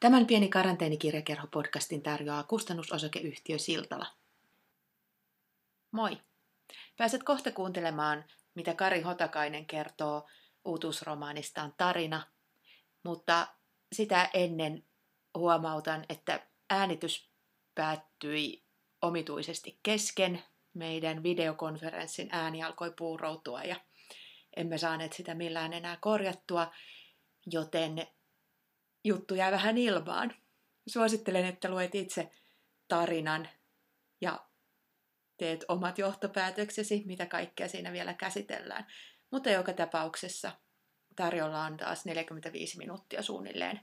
Tämän pieni karanteenikirjakerho-podcastin tarjoaa kustannusosakeyhtiö Siltala. Moi! Pääset kohta kuuntelemaan, mitä Kari Hotakainen kertoo uutuusromaanistaan Tarina, mutta sitä ennen huomautan, että äänitys päättyi omituisesti kesken. Meidän videokonferenssin ääni alkoi puuroutua ja emme saaneet sitä millään enää korjattua, joten juttu jää vähän ilmaan. Suosittelen, että luet itse tarinan ja teet omat johtopäätöksesi, mitä kaikkea siinä vielä käsitellään. Mutta joka tapauksessa tarjolla on taas 45 minuuttia suunnilleen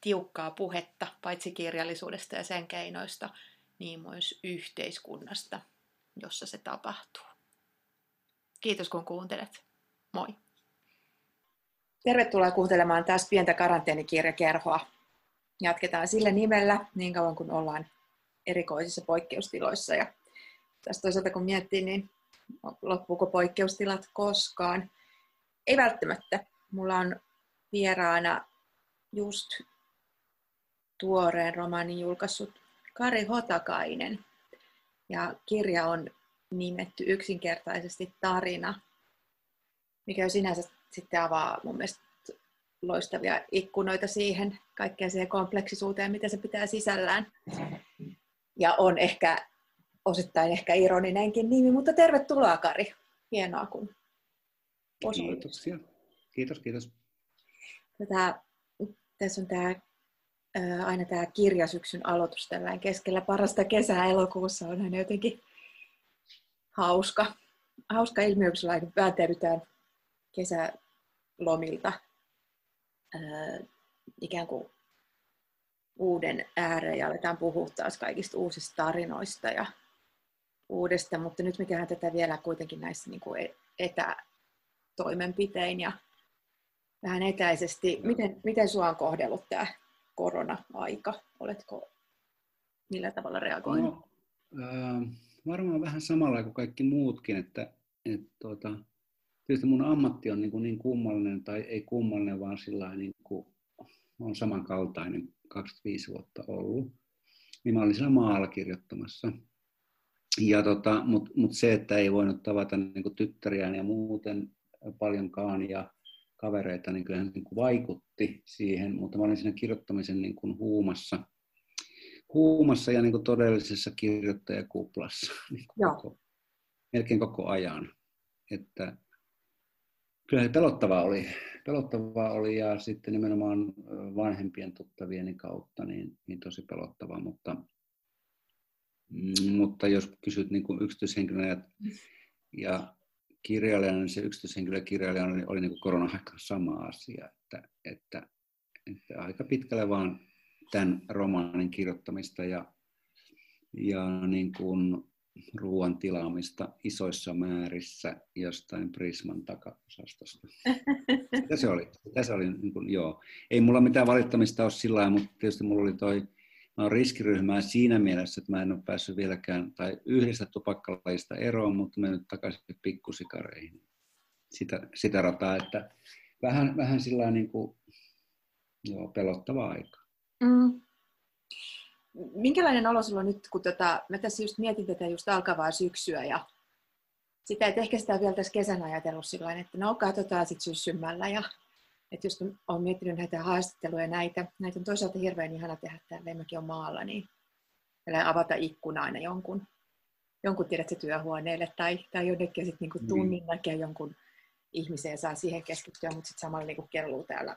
tiukkaa puhetta, paitsi kirjallisuudesta ja sen keinoista, niin myös yhteiskunnasta, jossa se tapahtuu. Kiitos kun kuuntelet. Moi! Tervetuloa kuuntelemaan taas pientä karanteenikirjakerhoa. Jatketaan sillä nimellä niin kauan kuin ollaan erikoisissa poikkeustiloissa. Ja tästä toisaalta kun miettii, niin loppuuko poikkeustilat koskaan? Ei välttämättä. Mulla on vieraana just tuoreen romaanin julkaissut Kari Hotakainen. Ja kirja on nimetty yksinkertaisesti Tarina, mikä jo sinänsä sitten avaa mun mielestä loistavia ikkunoita siihen kaikkeen siihen kompleksisuuteen, mitä se pitää sisällään. Ja on ehkä osittain ehkä ironinenkin nimi, mutta tervetuloa Kari. Hienoa, kun osoitut. Kiitoksia. Kiitos, kiitos. Tätä, tässä on tämä, aina tämä kirjasyksyn aloitus tällä keskellä parasta kesää elokuussa on aina jotenkin hauska, hauska ilmiö, kun pääteydytään kesälomilta ää, ikään kuin uuden ääreen ja aletaan puhua taas kaikista uusista tarinoista ja uudesta, mutta nyt me tätä vielä kuitenkin näissä niin kuin e-, etätoimenpitein ja vähän etäisesti. Miten, miten sinua on kohdellut tämä korona-aika? Oletko millä tavalla reagoinut? No, äh, varmaan vähän samalla kuin kaikki muutkin, että, että tuota, tietysti mun ammatti on niin, kuin niin kummallinen, tai ei kummallinen, vaan sillä niin kuin on samankaltainen 25 vuotta ollut. Niin mä olin siellä maalla kirjoittamassa. Ja tota, Mutta mut se, että ei voinut tavata niin kuin tyttäriään ja muuten paljonkaan ja kavereita, niin kyllähän niin kuin vaikutti siihen, mutta mä olin siinä kirjoittamisen niin kuin huumassa, huumassa ja niin kuin todellisessa kirjoittajakuplassa niin kuin koko, melkein koko ajan. Että Kyllä se pelottavaa oli. Pelottavaa oli ja sitten nimenomaan vanhempien tuttavieni kautta niin, niin tosi pelottavaa, mutta, mutta jos kysyt niin kuin yksityishenkilönä ja, ja kirjailijana, niin se yksityishenkilö kirjailijana oli, oli niin kuin korona-aikana sama asia, että, että, että aika pitkälle vaan tämän romaanin kirjoittamista ja, ja niin kuin ruoan tilaamista isoissa määrissä jostain Prisman takaosastosta. Mitä se oli? Mitä se oli niin kuin, joo. Ei mulla mitään valittamista ole sillä lailla, mutta tietysti mulla oli toi, mä olen riskiryhmää siinä mielessä, että mä en ole päässyt vieläkään, tai yhdestä tupakkalajista eroon, mutta mennyt takaisin pikkusikareihin. Sitä, sitä rataa, että vähän, vähän sillä niin kuin, joo, pelottava aika. Mm minkälainen olo sulla on nyt, kun tota, mä tässä just mietin tätä just alkavaa syksyä ja sitä, että ehkä sitä vielä tässä kesänä ajatellut sillä että no katsotaan sitten syssymällä ja että just olen miettinyt näitä haastatteluja näitä, näitä on toisaalta hirveän ihana tehdä täällä, mäkin on maalla, niin avata ikkuna aina jonkun, jonkun tiedät, työhuoneelle tai, tai jonnekin sitten niinku mm. tunnin mm. näkee jonkun ihmisen ja saa siihen keskittyä, mutta sitten samalla niinku kelluu täällä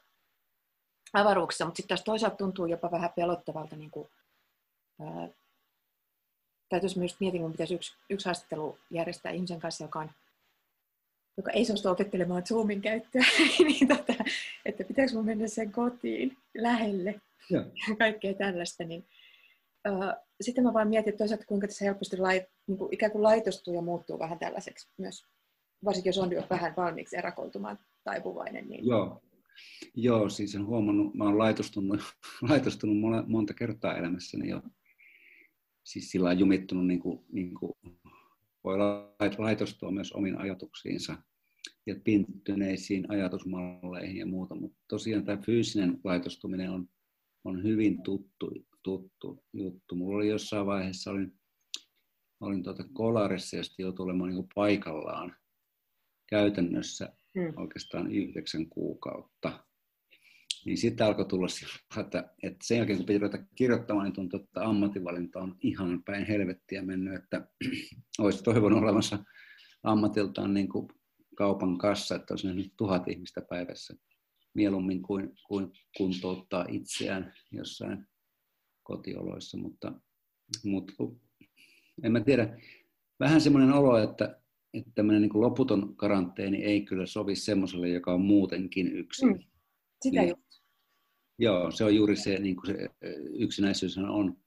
avaruuksissa, mutta sitten taas toisaalta tuntuu jopa vähän pelottavalta niinku jos myös mietin, kun pitäisi yksi, yksi haastattelu järjestää ihmisen kanssa, joka, on, joka ei suostu opettelemaan Zoomin käyttöä, niin tota, että pitääkö mun mennä sen kotiin lähelle ja kaikkea tällaista, niin sitten mä vaan mietin, että toisaalta kuinka tässä helposti lait, niin kuin ikään kuin laitostuu ja muuttuu vähän tällaiseksi myös, varsinkin jos on jo vähän valmiiksi erakoitumaan taipuvainen. Niin... Joo. Joo, siis olen huomannut, mä olen laitostunut, laitostunut monta kertaa elämässäni jo siis sillä jumittunut, niin kuin, niin kuin voi laitostua myös omiin ajatuksiinsa ja pinttyneisiin ajatusmalleihin ja muuta, mutta tosiaan tämä fyysinen laitostuminen on on hyvin tuttu, tuttu juttu. Mulla oli jossain vaiheessa, olin, olin tuota Kolarissa ja sitten joutui olemaan niin paikallaan käytännössä hmm. oikeastaan yhdeksän kuukautta. Niin sitten alkoi tulla sillä, että, että sen jälkeen kun piti ruveta kirjoittamaan, niin tuntui, että ammatinvalinta on ihan päin helvettiä mennyt, että olisi toivonut olemassa ammatiltaan niin kuin kaupan kassa, että olisi nyt tuhat ihmistä päivässä mieluummin kuin, kuin kuntouttaa itseään jossain kotioloissa, mutta, mutta en mä tiedä, vähän semmoinen olo, että, että tämmöinen niin loputon karanteeni ei kyllä sovi semmoiselle, joka on muutenkin yksin. Mm. Sitä niin, Joo, se on juuri se, niin kuin se yksinäisyys on,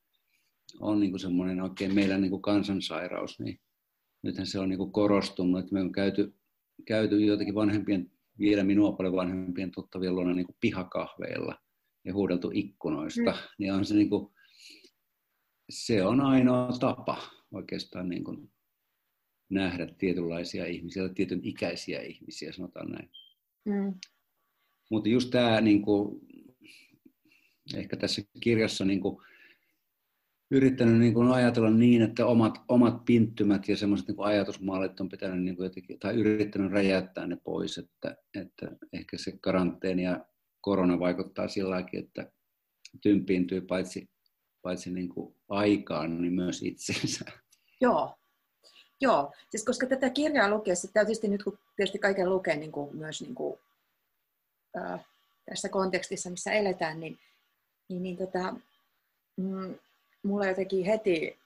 on niin kuin semmoinen oikein meidän niin kuin kansansairaus, niin nythän se on niin kuin korostunut, että me on käyty, käyty jotenkin vanhempien, vielä minua paljon vanhempien tuttavien luona niin kuin pihakahveilla ja huudeltu ikkunoista, mm. niin on se niin kuin, se on ainoa tapa oikeastaan niin kuin nähdä tietynlaisia ihmisiä, tietyn ikäisiä ihmisiä, sanotaan näin. Mm. Mutta just tämä, niin kuin, ehkä tässä kirjassa niin kuin, yrittänyt niin kuin ajatella niin, että omat, omat pinttymät ja semmoiset niin ajatusmallit on pitänyt niin kuin jotenkin, tai yrittänyt räjäyttää ne pois, että, että ehkä se karanteeni ja korona vaikuttaa silläkin, että tympiintyy paitsi, paitsi niin kuin aikaan, niin myös itsensä. Joo, Joo, siis koska tätä kirjaa lukiessa, tietysti nyt kun tietysti kaiken lukee niin kuin, myös niin kuin, äh, tässä kontekstissa, missä eletään, niin, niin, niin tota, mm, mulla jotenkin heti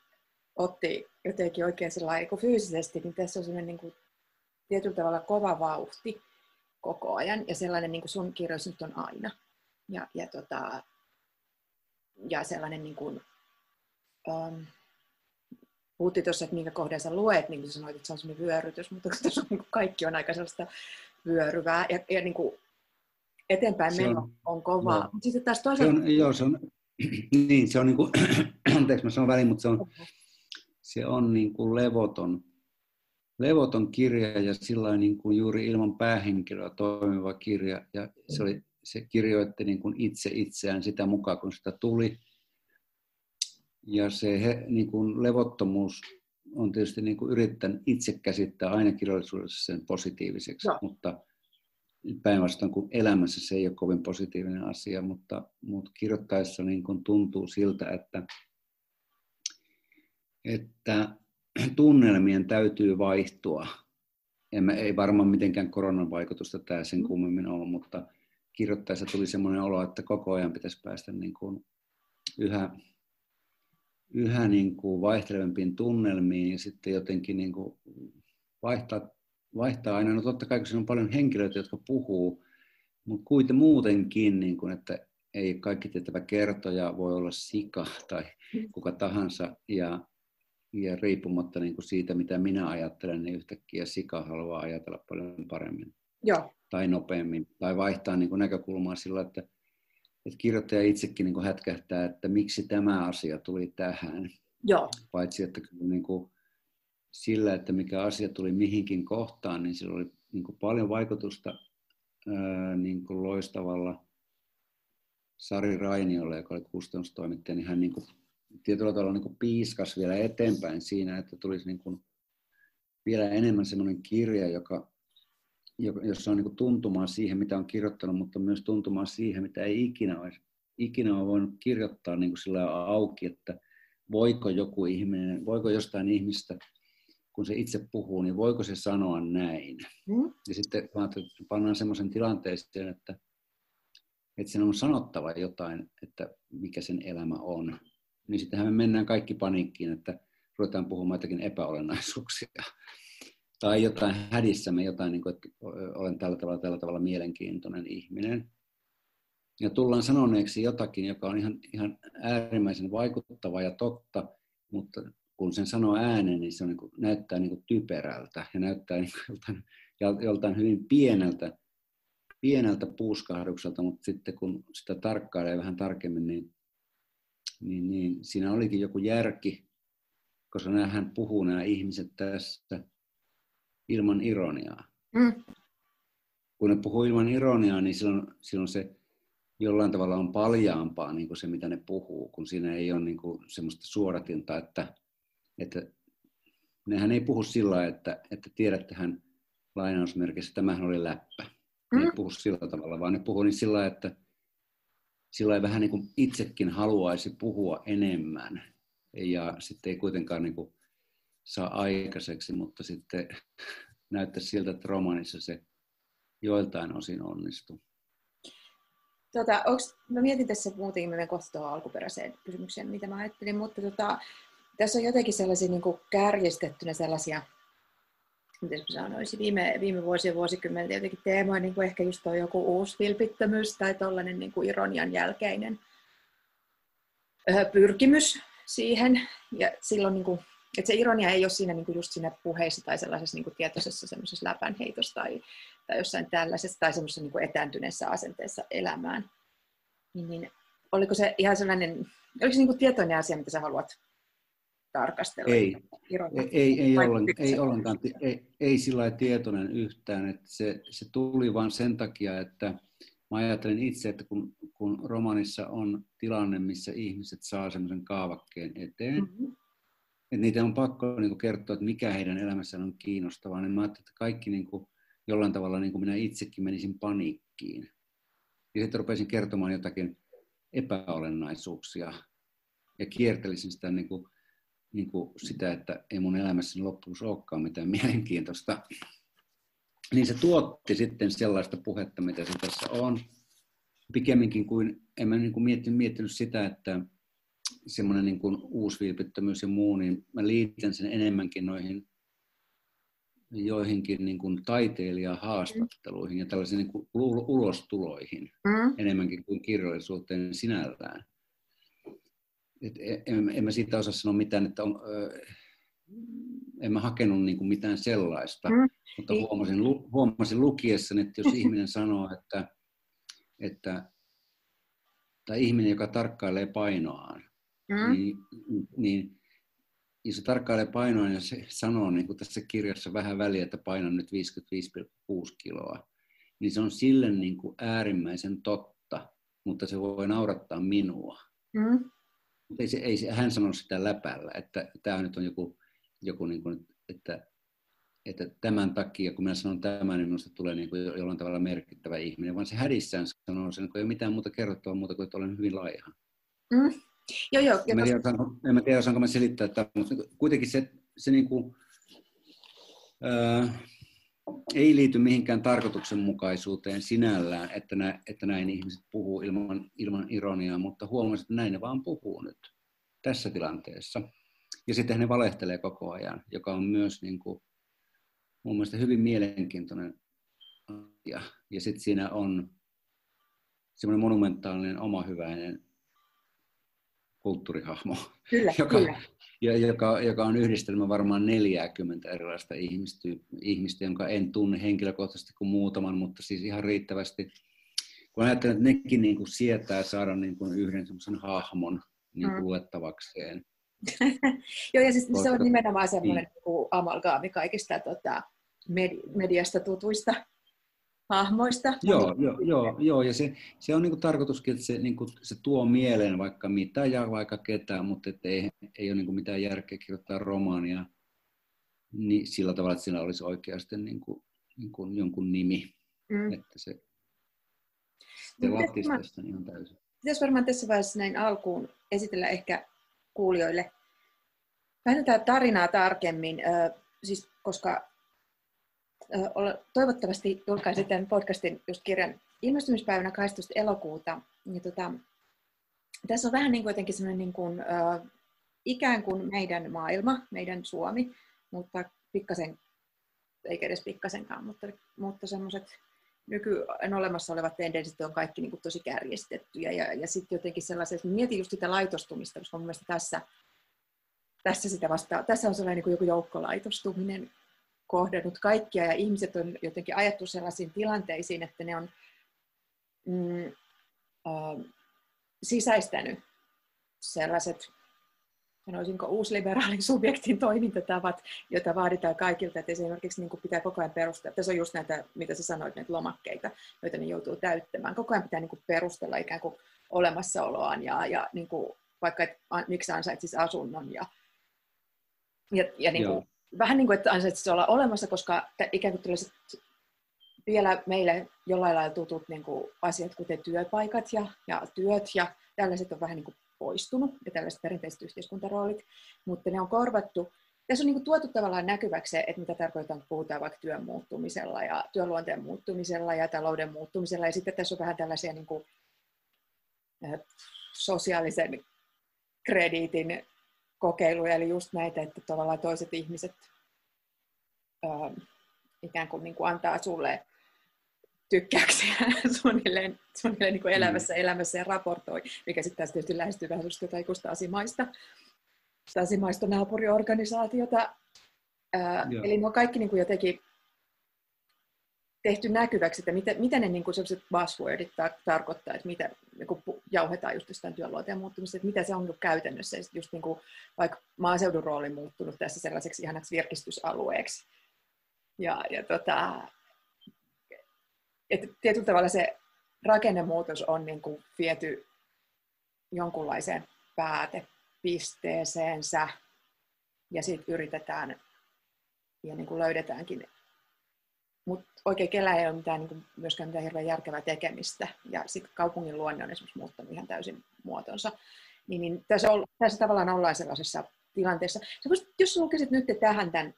otti jotenkin oikein sellainen fyysisesti, niin tässä on sellainen niin kuin, tietyllä tavalla kova vauhti koko ajan, ja sellainen niin kuin sun kirjoissa nyt on aina. Ja, ja, tota, ja sellainen niin kuin, um, puhuttiin tuossa, että minkä kohden sä luet, niin kuin sanoit, että se on sellainen vyörytys, mutta on, niin kaikki on aika sellaista vyöryvää ja, ja niin kuin eteenpäin se meno on, on kovaa. Joo. Sitten taas toisaalta... Se on, joo, se on, niin, se on niin kuin, anteeksi mä sanon väliin, mutta se on, se on niin kuin levoton, levoton kirja ja sillä niin kuin juuri ilman päähenkilöä toimiva kirja. Ja se, oli, se kirjoitti niin kuin itse itseään sitä mukaan, kun sitä tuli. Ja se he, niin kuin levottomuus on tietysti niin kuin yrittänyt itse käsittää aina kirjallisuudessa sen positiiviseksi, no. mutta päinvastoin kuin elämässä se ei ole kovin positiivinen asia, mutta, mutta kirjoittaessa niin kuin tuntuu siltä, että, että tunnelmien täytyy vaihtua. En, ei varmaan mitenkään koronan vaikutusta tämä sen kummemmin ollut, mutta kirjoittaessa tuli sellainen olo, että koko ajan pitäisi päästä niin kuin yhä yhä niin kuin vaihtelevampiin tunnelmiin ja sitten jotenkin niin kuin vaihtaa, vaihtaa aina. No totta kai, kun siinä on paljon henkilöitä, jotka puhuu, mutta kuitenkin muutenkin, niin kuin, että ei kaikki tietävä kertoja voi olla sika tai kuka tahansa. Ja, ja riippumatta niin kuin siitä, mitä minä ajattelen, niin yhtäkkiä sika haluaa ajatella paljon paremmin. Joo. Tai nopeammin. Tai vaihtaa niin kuin näkökulmaa sillä, että että kirjoittaja itsekin niin kuin hätkähtää, että miksi tämä asia tuli tähän. Joo. Paitsi, että niin kuin sillä, että mikä asia tuli mihinkin kohtaan, niin sillä oli niin kuin paljon vaikutusta ää, niin kuin loistavalla Sari Rainiolle, joka oli kustannustoimittaja, niin hän niin kuin, tietyllä tavalla niin kuin piiskas vielä eteenpäin siinä, että tulisi niin kuin vielä enemmän semmoinen kirja, joka jossa on niin tuntumaa siihen, mitä on kirjoittanut, mutta myös tuntumaa siihen, mitä ei ikinä olisi ikinä ole voinut kirjoittaa niin kuin sillä auki, että voiko joku ihminen, voiko jostain ihmistä, kun se itse puhuu, niin voiko se sanoa näin. Mm. Ja sitten pannaan semmoisen tilanteeseen, että, että sen on sanottava jotain, että mikä sen elämä on. Niin sittenhän me mennään kaikki paniikkiin, että ruvetaan puhumaan jotakin epäolennaisuuksia tai jotain hädissämme, jotain, niin kuin, että olen tällä tavalla, tällä tavalla mielenkiintoinen ihminen. Ja tullaan sanoneeksi jotakin, joka on ihan, ihan äärimmäisen vaikuttava ja totta, mutta kun sen sanoo ääneen, niin se on, niin kuin, näyttää niin kuin typerältä ja näyttää niin kuin joltain, joltain hyvin pieneltä, pieneltä puuskahdukselta, mutta sitten kun sitä tarkkailee vähän tarkemmin, niin, niin, niin siinä olikin joku järki, koska hän puhuu nämä ihmiset tässä ilman ironiaa. Mm. Kun ne puhuu ilman ironiaa, niin silloin, silloin se jollain tavalla on paljaampaa niin kuin se, mitä ne puhuu, kun siinä ei ole niin kuin semmoista suoratinta, että, että nehän ei puhu sillä että, että tiedättehän lainausmerkissä, tämähän oli läppä. Ne mm. ei puhu sillä tavalla, vaan ne puhuu niin sillä että sillä vähän niin kuin itsekin haluaisi puhua enemmän ja sitten ei kuitenkaan niin kuin saa aikaiseksi, mutta sitten näyttää siltä, että romanissa se joiltain osin onnistuu. Tota, onks, mä mietin tässä muutenkin, menen kohta tuohon alkuperäiseen kysymykseen, mitä mä ajattelin, mutta tota, tässä on jotenkin sellaisia niin kärjistettynä sellaisia, miten sanoisin, viime, viime vuosien vuosikymmentä jotenkin teemoja, niin kuin ehkä just tuo joku uusi vilpittömyys tai tuollainen niin ironian jälkeinen pyrkimys siihen. Ja silloin niin kuin, että se ironia ei ole siinä niin kuin just siinä puheissa tai sellaisessa niin kuin tietoisessa semmoisessa läpänheitossa tai, tai jossain tällaisessa tai semmoisessa niin kuin etääntyneessä asenteessa elämään. Niin, niin, oliko se ihan sellainen, oliko se niin kuin tietoinen asia, mitä sä haluat tarkastella? Ei, ei, ei, ei, ollenkaan, ei, ollenkaan, ei, ei sillä tietoinen yhtään, että se, se tuli vain sen takia, että mä ajattelen itse, että kun, kun romanissa on tilanne, missä ihmiset saa semmoisen kaavakkeen eteen, mm-hmm. että niitä on pakko niin kuin, kertoa, että mikä heidän elämässään on kiinnostavaa, niin mä ajattelin, että kaikki niin kuin, jollain tavalla niin kuin minä itsekin menisin paniikkiin. Ja sitten rupesin kertomaan jotakin epäolennaisuuksia ja kiertelisin sitä, niin kuin, niin kuin sitä että ei mun elämässäni loppuun olekaan mitään mielenkiintoista niin se tuotti sitten sellaista puhetta, mitä se tässä on. Pikemminkin kuin, en mä niin kuin miettinyt, miettinyt sitä, että semmoinen niin kuin uusvilpittömyys ja muu, niin mä liitän sen enemmänkin noihin joihinkin niin kuin taiteilijahaastatteluihin ja tällaisiin niin kuin ulostuloihin mm. enemmänkin kuin kirjallisuuteen sinällään. Et en, en mä siitä osaa sanoa mitään, että on, en mä hakenut niin kuin mitään sellaista, mm. mutta niin. huomasin, lu, huomasin lukiessani, että jos ihminen sanoo, että, että tai ihminen, joka tarkkailee painoaan, mm. niin, niin jos se tarkkailee painoa ja se sanoo, niin kuin tässä kirjassa vähän väliä, että painan nyt 55,6 kiloa, niin se on sille niin kuin äärimmäisen totta, mutta se voi naurattaa minua. Mm. Ei se, ei se, hän sano sitä läpällä, että tämä nyt on joku joku, niin kuin, että, että tämän takia, kun minä sanon tämän, niin minusta tulee niin kuin jollain tavalla merkittävä ihminen, vaan se hädissään sanoo sen, kun ei ole mitään muuta kerrottavaa muuta kuin, että olen hyvin laiha. Mm. Joo, joo. En, tiedä, osaanko, en mä tiedä, osaanko mä selittää tämän, mutta kuitenkin se, se niin kuin, ää, ei liity mihinkään tarkoituksenmukaisuuteen sinällään, että, nä, että näin ihmiset puhuu ilman, ilman ironiaa, mutta huomasin, että näin ne vaan puhuu nyt tässä tilanteessa. Ja sitten ne valehtelee koko ajan, joka on myös niin kuin, mun mielestä hyvin mielenkiintoinen asia. Ja sitten siinä on semmoinen monumentaalinen omahyväinen kulttuurihahmo, kyllä, joka, kyllä. Ja, joka, joka on yhdistelmä varmaan 40 erilaista ihmistä, ihmistä, jonka en tunne henkilökohtaisesti kuin muutaman, mutta siis ihan riittävästi. Kun ajattelen, että nekin niin kuin sietää saada niin kuin yhden semmoisen hahmon niin kuin mm. luettavakseen, Joo, ja siis se on nimenomaan semmoinen niin. niin amalgaami kaikista tota, mediasta tutuista hahmoista. Joo, joo, joo, joo ja se, se on niin kuin tarkoituskin, että se, niin kuin, se tuo mieleen vaikka mitä ja vaikka ketään, mutta että ei, ei ole niin kuin mitään järkeä kirjoittaa romaania niin sillä tavalla, että siinä olisi oikeasti niin kuin, niin kuin jonkun nimi. Mm. Että se, se latistaisi sen ihan täysin. Pitäisi varmaan tässä vaiheessa näin alkuun esitellä ehkä kuulijoille vähän tätä tarinaa tarkemmin, siis koska toivottavasti julkaisin tämän podcastin just kirjan ilmestymispäivänä 12. elokuuta. Ja tota, tässä on vähän niin kuin jotenkin sellainen niin kuin, ikään kuin meidän maailma, meidän Suomi, mutta pikkasen, eikä edes pikkasenkaan, mutta, mutta semmoiset nykyen olemassa olevat tendenssit on kaikki niin kuin tosi kärjestettyjä ja, ja sitten jotenkin sellaiset, mietin just sitä laitostumista, koska mun mielestä tässä, tässä, sitä vasta, tässä on sellainen niin kuin joku joukkolaitostuminen kohdannut kaikkia ja ihmiset on jotenkin ajattu sellaisiin tilanteisiin, että ne on mm, äh, sisäistänyt sellaiset sanoisinko uusliberaalin subjektin toimintatavat, joita vaaditaan kaikilta, että esimerkiksi niin pitää koko ajan perustella, tässä on just näitä, mitä sä sanoit, näitä lomakkeita, joita ne joutuu täyttämään. Koko ajan pitää niin kuin perustella ikään kuin olemassaoloaan ja, ja niin kuin, vaikka, että miksi ansaitsisi asunnon ja, ja, ja niin kuin, vähän niin kuin, että ansaitsisi olla olemassa, koska ikään kuin tällaiset vielä meille jollain lailla tutut niin kuin asiat, kuten työpaikat ja, ja työt ja tällaiset on vähän niin kuin poistunut, ja tällaiset perinteiset yhteiskuntaroolit, mutta ne on korvattu. Tässä on niin kuin tuotu tavallaan näkyväksi se, että mitä tarkoittaa, kun puhutaan vaikka työn muuttumisella ja työluonteen muuttumisella ja talouden muuttumisella. Ja sitten tässä on vähän tällaisia niin kuin, sosiaalisen krediitin kokeiluja, eli just näitä, että tavallaan toiset ihmiset ää, ikään kuin, niin kuin antaa sulle tykkäyksiä suunnilleen, suunnilleen niin kuin elämässä, mm. elämässä ja raportoi, mikä sitten taas tietysti lähestyy vähän jotain stasimaista, stasimaista naapuriorganisaatiota. Ää, eli ne on kaikki niin kuin jotenkin tehty näkyväksi, että mitä, mitä ne niin kuin buzzwordit tar- tarkoittaa, että mitä niin kuin jauhetaan just jostain työnluonteen muuttumisesta, että mitä se on käytännössä, ja just niin kuin, vaikka maaseudun rooli muuttunut tässä sellaiseksi ihanaksi virkistysalueeksi. Ja, ja tota, että tietyllä tavalla se rakennemuutos on niin kuin viety jonkunlaiseen päätepisteeseensä ja sitten yritetään ja niin kuin löydetäänkin. Mutta oikein kellä ei ole mitään, niin kuin myöskään mitään hirveän järkevää tekemistä. Ja sitten kaupungin luonne on esimerkiksi muuttanut ihan täysin muotonsa. Niin, niin tässä, on, tässä tavallaan ollaan sellaisessa tilanteessa. Sä voisit, jos lukisit nyt tähän tämän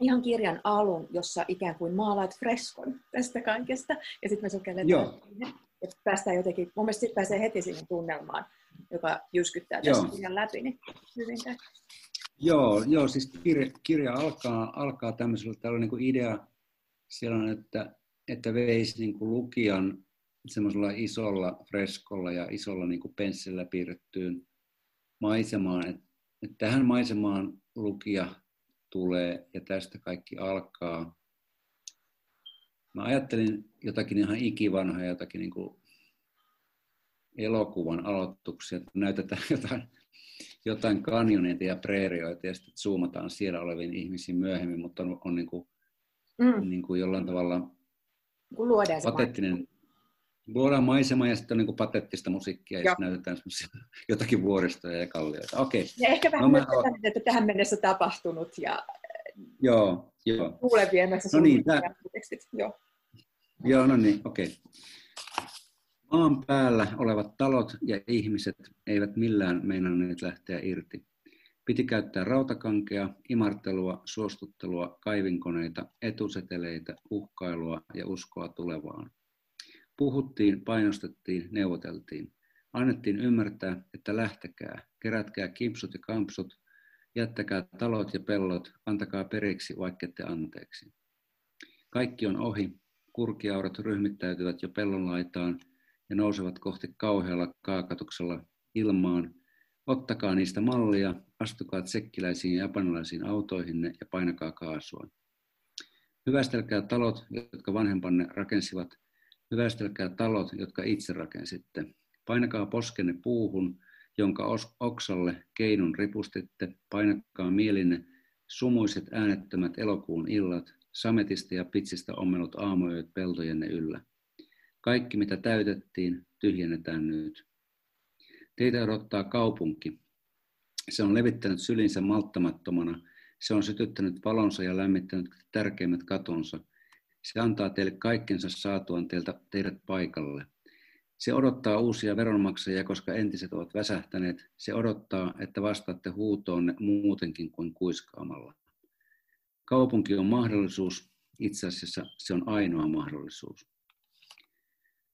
ihan kirjan alun, jossa ikään kuin maalaat freskon tästä kaikesta, ja sitten me sukelletaan siihen, että päästään jotenkin, mun mielestä pääsee heti siihen tunnelmaan, joka jyskyttää tässä joo. kirjan läpi, niin Joo, joo, siis kirja, kirja alkaa, alkaa tämmöisellä tällainen niin kuin idea siellä että, että veisi niin kuin lukijan semmoisella isolla freskolla ja isolla niin kuin penssillä piirrettyyn maisemaan, että, että tähän maisemaan lukija tulee ja tästä kaikki alkaa. Mä ajattelin jotakin ihan ikivanhaa, jotakin niin kuin elokuvan aloituksia, että näytetään jotain, jotain kanjoneita ja preerioita ja sitten zoomataan siellä oleviin ihmisiin myöhemmin, mutta on, on niin kuin, mm. niin kuin jollain tavalla luodaan patettinen, luodaan maisema ja sitten on niin kuin patettista musiikkia ja näytetään jotakin vuoristoja ja kallioita. Okay. Ja ehkä vähän no, mä... Sitä, että tähän mennessä tapahtunut ja joo, joo. kuulen viemässä no niin, tää... tekstit. Joo. joo, no niin, okei. Okay. Maan päällä olevat talot ja ihmiset eivät millään meinanneet lähteä irti. Piti käyttää rautakankea, imartelua, suostuttelua, kaivinkoneita, etuseteleitä, uhkailua ja uskoa tulevaan. Puhuttiin, painostettiin, neuvoteltiin. Annettiin ymmärtää, että lähtekää, kerätkää kimpsut ja kampsut, jättäkää talot ja pellot, antakaa periksi, vaikkette anteeksi. Kaikki on ohi, kurkiaurat ryhmittäytyvät jo pellon laitaan ja nousevat kohti kauhealla kaakatuksella ilmaan. Ottakaa niistä mallia, astukaa tsekkiläisiin ja japanilaisiin autoihinne ja painakaa kaasua. Hyvästelkää talot, jotka vanhempanne rakensivat Hyvästelkää talot, jotka itse rakensitte. Painakaa poskenne puuhun, jonka oksalle keinun ripustitte. Painakaa mielinne sumuiset äänettömät elokuun illat, sametista ja pitsistä ommenut aamuyöt peltojenne yllä. Kaikki, mitä täytettiin, tyhjennetään nyt. Teitä odottaa kaupunki. Se on levittänyt sylinsä malttamattomana. Se on sytyttänyt valonsa ja lämmittänyt tärkeimmät katonsa – se antaa teille kaikkensa saatuan teiltä, teidät paikalle. Se odottaa uusia veronmaksajia, koska entiset ovat väsähtäneet. Se odottaa, että vastaatte huutoonne muutenkin kuin kuiskaamalla. Kaupunki on mahdollisuus, itse asiassa se on ainoa mahdollisuus.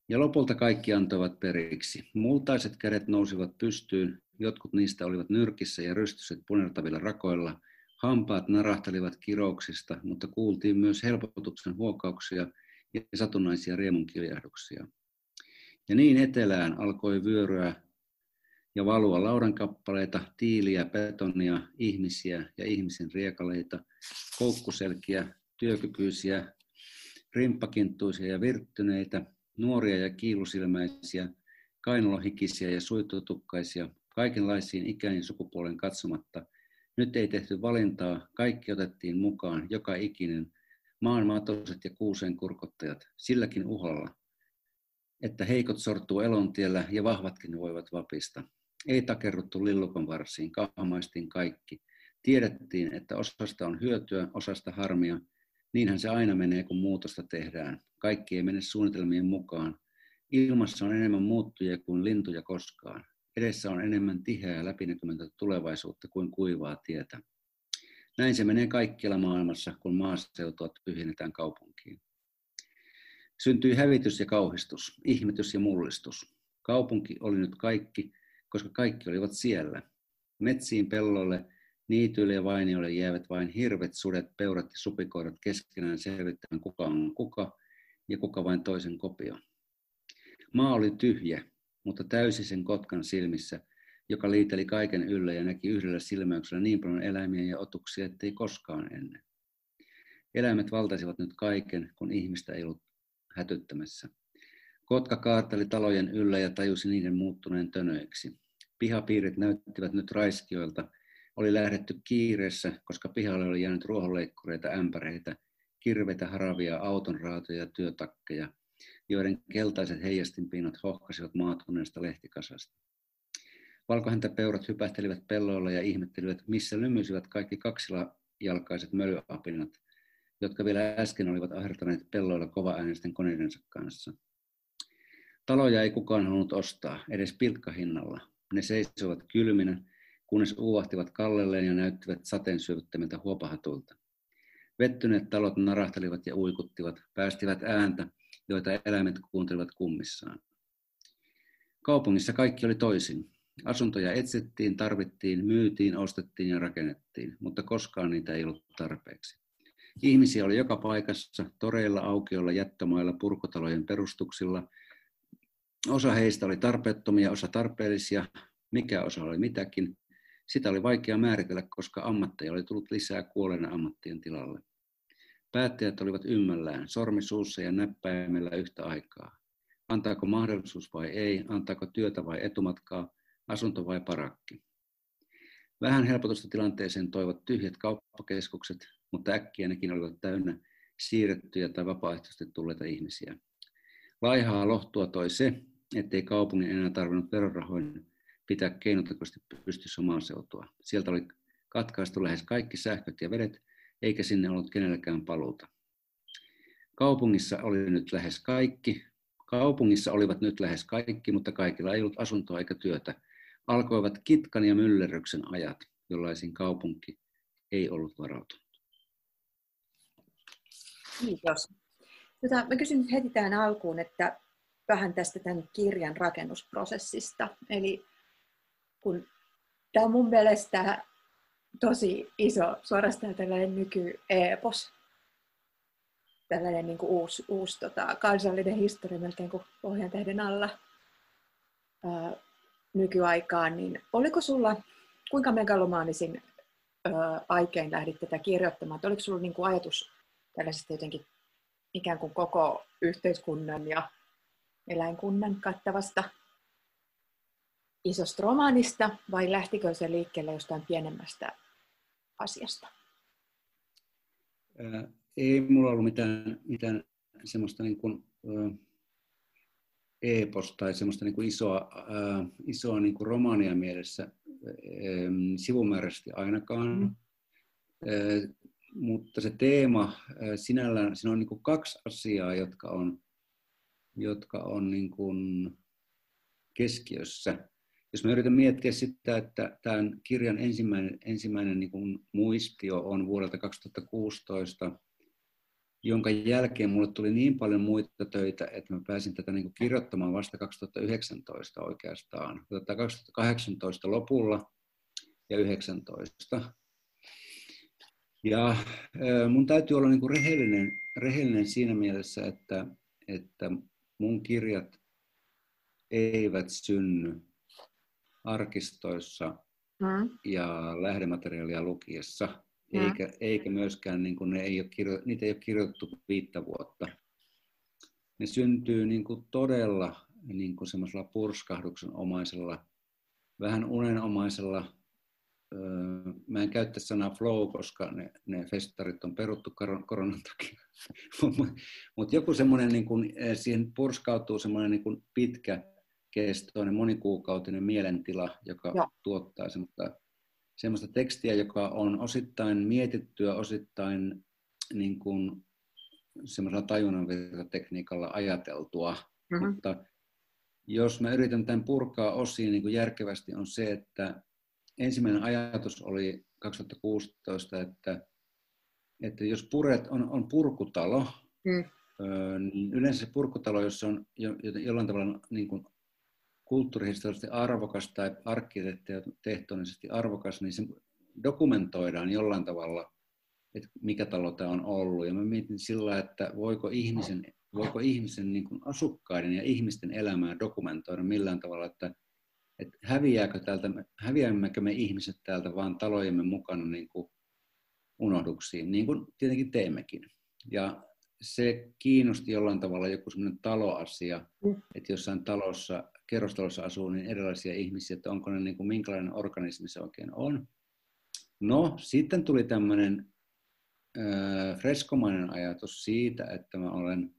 Ja lopulta kaikki antoivat periksi. Multaiset kädet nousivat pystyyn, jotkut niistä olivat nyrkissä ja rystyset punertavilla rakoilla – Hampaat narahtelivat kirouksista, mutta kuultiin myös helpotuksen huokauksia ja satunnaisia riemunkiljahduksia. Ja niin etelään alkoi vyöryä ja valua laudankappaleita, tiiliä, betonia, ihmisiä ja ihmisen riekaleita, koukkuselkiä, työkykyisiä, rimppakinttuisia ja virttyneitä, nuoria ja kiilusilmäisiä, kainalohikisiä ja suitutukkaisia, kaikenlaisiin ikäin sukupuolen katsomatta. Nyt ei tehty valintaa, kaikki otettiin mukaan, joka ikinen, maan matoset ja kuuseen kurkottajat, silläkin uholla, että heikot sortuu elontiellä ja vahvatkin voivat vapista. Ei takerruttu lillukon varsiin, kahmaistiin kaikki. Tiedettiin, että osasta on hyötyä, osasta harmia. Niinhän se aina menee, kun muutosta tehdään. Kaikki ei mene suunnitelmien mukaan. Ilmassa on enemmän muuttujia kuin lintuja koskaan. Edessä on enemmän tiheää läpinäkymätöntä tulevaisuutta kuin kuivaa tietä. Näin se menee kaikkialla maailmassa, kun maaseutua tyhjennetään kaupunkiin. Syntyi hävitys ja kauhistus, ihmetys ja mullistus. Kaupunki oli nyt kaikki, koska kaikki olivat siellä. Metsiin, pellolle, niityille ja vainioille jäävät vain hirvet, sudet, peurat ja supikoirat keskenään selvittämään kuka on kuka ja kuka vain toisen kopio. Maa oli tyhjä, mutta täysi sen kotkan silmissä, joka liiteli kaiken yllä ja näki yhdellä silmäyksellä niin paljon eläimiä ja otuksia, ettei koskaan ennen. Eläimet valtaisivat nyt kaiken, kun ihmistä ei ollut hätyttämässä. Kotka kaarteli talojen yllä ja tajusi niiden muuttuneen tönöiksi. Pihapiirit näyttivät nyt raiskioilta. Oli lähdetty kiireessä, koska pihalle oli jäänyt ruohonleikkureita, ämpäreitä, kirveitä, haravia, autonraatoja ja työtakkeja, joiden keltaiset heijastinpinnat hohkasivat maatuneesta lehtikasasta. Valkohäntäpeurat hypähtelivät pelloilla ja ihmettelivät, missä lymyisivät kaikki kaksijalkaiset mölyapinat, jotka vielä äsken olivat ahertaneet pelloilla kova-äänisten koneidensa kanssa. Taloja ei kukaan halunnut ostaa, edes pilkkahinnalla. Ne seisoivat kylminä, kunnes uuvahtivat kallelleen ja näyttivät sateen syövyttämiltä huopahatuilta. Vettyneet talot narahtelivat ja uikuttivat, päästivät ääntä, joita eläimet kuuntelivat kummissaan. Kaupungissa kaikki oli toisin. Asuntoja etsittiin, tarvittiin, myytiin, ostettiin ja rakennettiin, mutta koskaan niitä ei ollut tarpeeksi. Ihmisiä oli joka paikassa, toreilla, aukioilla, jättömailla, purkotalojen perustuksilla. Osa heistä oli tarpeettomia, osa tarpeellisia, mikä osa oli mitäkin. Sitä oli vaikea määritellä, koska ammatteja oli tullut lisää kuolleena ammattien tilalle. Päättäjät olivat ymmällään, sormi suussa ja näppäimellä yhtä aikaa. Antaako mahdollisuus vai ei, antaako työtä vai etumatkaa, asunto vai parakki. Vähän helpotusta tilanteeseen toivat tyhjät kauppakeskukset, mutta äkkiä nekin olivat täynnä siirrettyjä tai vapaaehtoisesti tulleita ihmisiä. Laihaa lohtua toi se, ettei kaupungin enää tarvinnut verorahoin pitää keinotekoisesti pystyssä maaseutua. Sieltä oli katkaistu lähes kaikki sähköt ja vedet, eikä sinne ollut kenelläkään paluuta. Kaupungissa oli nyt lähes kaikki. Kaupungissa olivat nyt lähes kaikki, mutta kaikilla ei ollut asuntoa eikä työtä. Alkoivat kitkan ja myllerryksen ajat, jollaisiin kaupunki ei ollut varautunut. Kiitos. Tota, mä kysyn heti tähän alkuun, että vähän tästä tämän kirjan rakennusprosessista. Eli kun tämä on mun mielestä tosi iso, suorastaan tällainen nyky-epos, tällainen niin kuin uusi, uusi tota, kansallinen historia melkein kuin pohjan tähden alla ää, nykyaikaan, niin oliko sulla, kuinka megalomaanisin ää, aikein lähdit tätä kirjoittamaan? Oliko sulla niin kuin ajatus tällaisesta jotenkin ikään kuin koko yhteiskunnan ja eläinkunnan kattavasta isosta romaanista, vai lähtikö se liikkeelle jostain pienemmästä asiasta? Ää, ei mulla ollut mitään, mitään semmoista niin kuin, ää, epos tai semmoista niin kuin isoa, ää, isoa niin kuin romaania mielessä ää, sivumääräisesti ainakaan. Mm. Ää, mutta se teema sinällään, siinä on niin kuin kaksi asiaa, jotka on, jotka on niin kuin keskiössä. Jos mä yritän miettiä sitä, että tämän kirjan ensimmäinen, ensimmäinen niin kuin muistio on vuodelta 2016, jonka jälkeen mulle tuli niin paljon muita töitä, että mä pääsin tätä niin kuin kirjoittamaan vasta 2019 oikeastaan. 2018 lopulla ja 2019. Ja mun täytyy olla niin kuin rehellinen, rehellinen siinä mielessä, että, että mun kirjat eivät synny arkistoissa mm. ja lähdemateriaalia lukiessa, mm. eikä, eikä myöskään niin kuin ne ei ole kirjo, niitä ei ole kirjoitettu viittä vuotta. Ne syntyy niin kuin todella niin kuin semmoisella purskahduksen omaisella vähän unenomaisella, mä en käytä sanaa flow, koska ne, ne festarit on peruttu koronan takia, mutta joku semmoinen, niin kun, siihen purskautuu semmoinen niin pitkä kestoinen, monikuukautinen mielentila, joka Joo. tuottaa semmoista, semmoista tekstiä, joka on osittain mietittyä, osittain niin kuin semmoisella tajunnanvirtatekniikalla ajateltua, mm-hmm. mutta jos mä yritän tämän purkaa osiin niin kuin järkevästi, on se, että ensimmäinen ajatus oli 2016, että, että jos puret on, on purkutalo, mm. niin yleensä se purkutalo, jossa on jo, jollain tavalla niin kuin kulttuurihistoriallisesti arvokas tai arkkitehtonisesti arvokas, niin se dokumentoidaan jollain tavalla, että mikä talo tämä on ollut. Ja mä mietin sillä, että voiko ihmisen, voiko ihmisen niin kuin asukkaiden ja ihmisten elämää dokumentoida millään tavalla, että, että häviääkö täältä, häviämmekö me ihmiset täältä vaan talojemme mukana niin kuin unohduksiin, niin kuin tietenkin teemmekin. Ja se kiinnosti jollain tavalla joku semmoinen taloasia, mm. että jossain talossa kerrostalossa asuu niin erilaisia ihmisiä, että onko ne niin kuin, minkälainen organismi se oikein on. No, sitten tuli tämmöinen äh, freskomainen ajatus siitä, että mä olen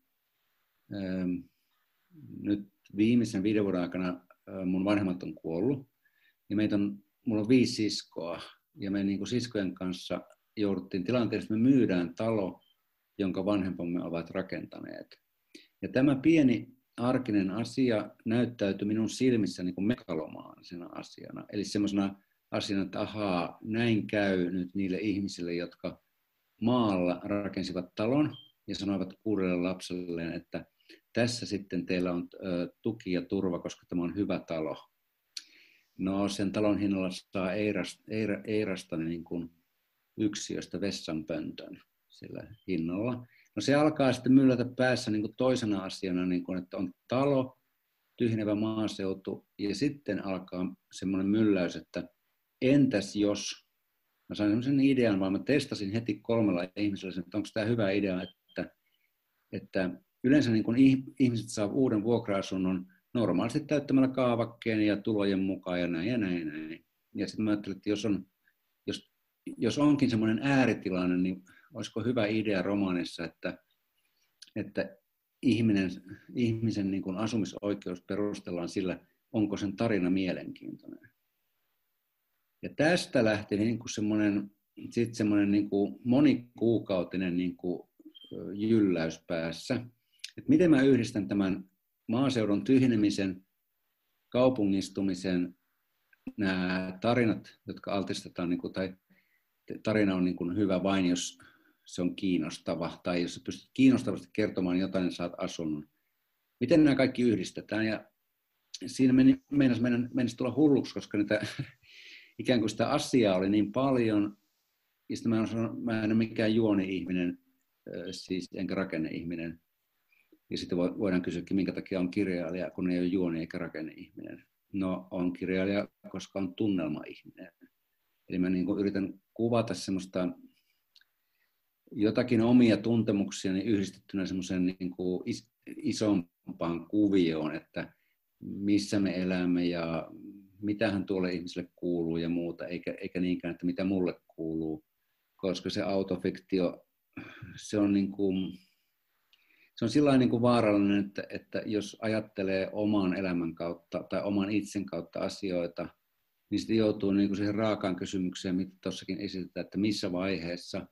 äh, nyt viimeisen viiden vuoden aikana äh, mun vanhemmat on kuollut, ja meitä on, mulla on viisi siskoa, ja me niin kuin siskojen kanssa jouduttiin tilanteeseen, että me myydään talo, jonka vanhempamme ovat rakentaneet. Ja tämä pieni arkinen asia näyttäytyi minun silmissä niin kuin megalomaanisena asiana. Eli semmoisena asiana, että ahaa, näin käy nyt niille ihmisille, jotka maalla rakensivat talon ja sanoivat kuudelle lapselleen, että tässä sitten teillä on tuki ja turva, koska tämä on hyvä talo. No sen talon hinnalla saa Eirasta, Eirasta niin kuin yksiöstä vessanpöntön sillä hinnalla. No se alkaa sitten myllätä päässä niin kuin toisena asiana, niin kuin, että on talo, tyhjenevä maaseutu, ja sitten alkaa semmoinen mylläys, että entäs jos, mä sain semmoisen idean, vaan mä testasin heti kolmella ihmisellä, että onko tämä hyvä idea, että, että yleensä niin kun ihmiset saa uuden vuokra-asunnon normaalisti täyttämällä kaavakkeen ja tulojen mukaan ja näin ja näin ja näin. Ja sitten mä ajattelin, että jos, on, jos, jos onkin semmoinen ääritilanne, niin olisiko hyvä idea romaanissa, että, että ihminen, ihmisen niin kuin asumisoikeus perustellaan sillä, onko sen tarina mielenkiintoinen. Ja tästä lähti niin kuin semmoinen, sit semmoinen niin kuin monikuukautinen niin kuin jylläys päässä. Että miten mä yhdistän tämän maaseudun tyhjenemisen, kaupungistumisen, nämä tarinat, jotka altistetaan, niin kuin, tai tarina on niin kuin hyvä vain, jos se on kiinnostava, tai jos pystyt kiinnostavasti kertomaan jotain, niin saat asunnon. Miten nämä kaikki yhdistetään? Ja siinä meni, meinas, meidän, meinasi tulla hulluksi, koska niitä, ikään kuin sitä asiaa oli niin paljon, ja sitten mä en, sanonut, mä en ole mikään juoni-ihminen, siis enkä rakenne-ihminen. Ja sitten voidaan kysyäkin, minkä takia on kirjailija, kun ei ole juoni eikä rakenne-ihminen. No, on kirjailija, koska on tunnelma-ihminen. Eli mä niin yritän kuvata semmoista jotakin omia tuntemuksia niin yhdistettynä semmoiseen niin kuin is, isompaan kuvioon, että missä me elämme ja mitähän tuolle ihmiselle kuuluu ja muuta, eikä, eikä niinkään, että mitä mulle kuuluu, koska se autofiktio, se on niin kuin, se on sillä niin kuin vaarallinen, että, että jos ajattelee oman elämän kautta tai oman itsen kautta asioita, niin sitten joutuu niin kuin siihen raakaan kysymykseen, mitä tuossakin esitetään, että missä vaiheessa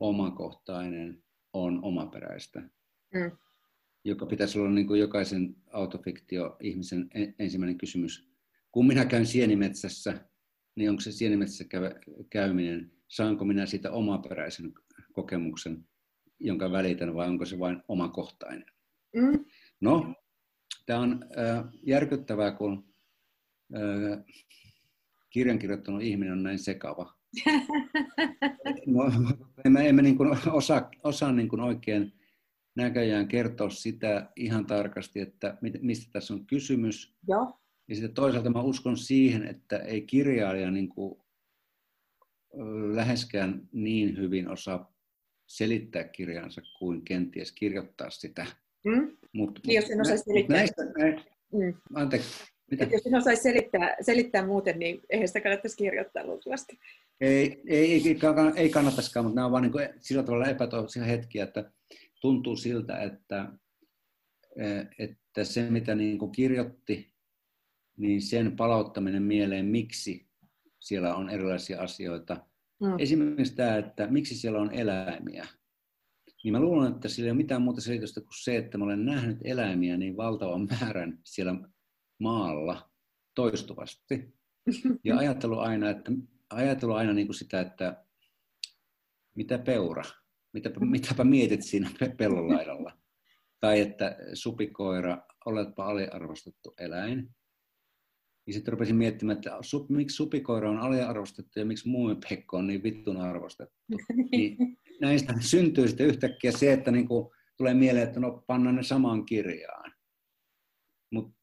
omakohtainen on omaperäistä, mm. joka pitäisi olla niin kuin jokaisen autofiktio-ihmisen ensimmäinen kysymys. Kun minä käyn sienimetsässä, niin onko se sienimetsässä käyminen, saanko minä siitä omaperäisen kokemuksen, jonka välitän, vai onko se vain omakohtainen? Mm. No, tämä on äh, järkyttävää, kun äh, kirjan kirjoittanut ihminen on näin sekava. No, emme, emme niin kuin osaa, osaa niin kuin oikein näköjään kertoa sitä ihan tarkasti, että mistä tässä on kysymys. Joo. Ja sitten toisaalta mä uskon siihen, että ei kirjailija niin kuin läheskään niin hyvin osaa selittää kirjansa kuin kenties kirjoittaa sitä. Mm. Mut, niin, jos en osaa selittää. Näistä, näistä, mm. anteeksi, Mitä? jos sinä osaisi selittää, selittää muuten, niin eihän sitä kannattaisi kirjoittaa luultavasti. Ei, ei, ei, ei kannattaisikaan, mutta nämä on vain niin sillä tavalla epätoivoisia hetkiä, että tuntuu siltä, että, että se mitä niin kuin kirjoitti, niin sen palauttaminen mieleen, miksi siellä on erilaisia asioita. Mm. Esimerkiksi tämä, että miksi siellä on eläimiä. Niin mä luulen, että sillä ei ole mitään muuta selitystä kuin se, että mä olen nähnyt eläimiä niin valtavan määrän siellä maalla toistuvasti. Ja ajatellut aina, että, ajatellut aina niin kuin sitä, että mitä peura, mitäpä, mitäpä mietit siinä pellon laidalla. Tai että supikoira, oletpa aliarvostettu eläin. Ja sitten rupesin miettimään, että su, miksi supikoira on aliarvostettu ja miksi muumipekko on niin vittun arvostettu. niin näistä syntyy sitten yhtäkkiä se, että niin kuin tulee mieleen, että no panna ne samaan kirjaan. Mutta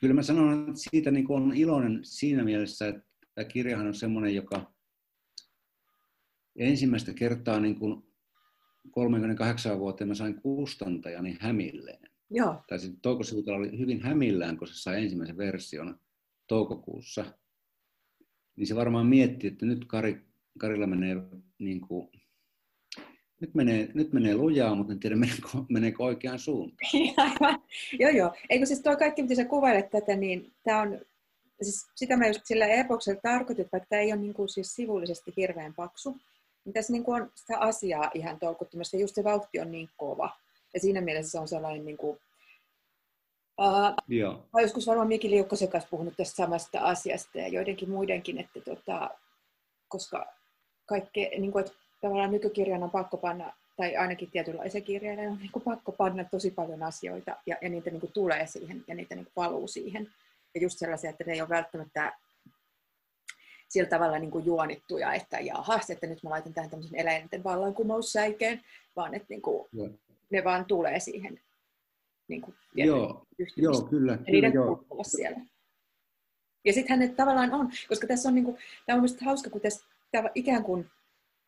kyllä mä sanon, että siitä niin kuin on iloinen siinä mielessä, että tämä kirjahan on semmoinen, joka ensimmäistä kertaa niin kuin 38 vuoteen mä sain kustantajani hämilleen. Joo. Tai sitten Touko oli hyvin hämillään, kun se sai ensimmäisen version toukokuussa. Niin se varmaan mietti, että nyt Kari, Karilla menee niin kuin, nyt menee, nyt menee lujaa, mutta en tiedä meneekö, meneekö oikeaan suuntaan. joo, joo. Eikö siis tuo kaikki, mitä sä kuvailet tätä, niin tämä on, siis sitä mä just sillä epoksella tarkoitin, että tämä ei ole niin kuin siis sivullisesti hirveän paksu, niin tässä niin kuin on sitä asiaa ihan tolkuttomasti, just se vauhti on niin kova. Ja siinä mielessä se on sellainen niin kuin, Uh, Joo. Mä joskus varmaan Miki Liukkosen kanssa puhunut tästä samasta asiasta ja joidenkin muidenkin, että tota, koska kaikki, niin kuin, että tavallaan nykykirjan on pakko panna, tai ainakin tietynlaisen kirjailijan on niin kuin pakko panna tosi paljon asioita, ja, ja niitä niin kuin tulee siihen, ja niitä niin kuin valuu siihen. Ja just sellaisia, että ne ei ole välttämättä sillä tavalla niin kuin juonittuja, että jahas, että nyt mä laitan tähän tämmöisen eläinten vallankumoussäikeen, vaan että niin kuin, ne vaan tulee siihen niin kuin, joo, joo, kyllä. Ja kyllä joo. siellä. Ja sittenhän ne tavallaan on, koska tässä on, niin kuin, tämä on mielestäni hauska, kun tässä tämä ikään kuin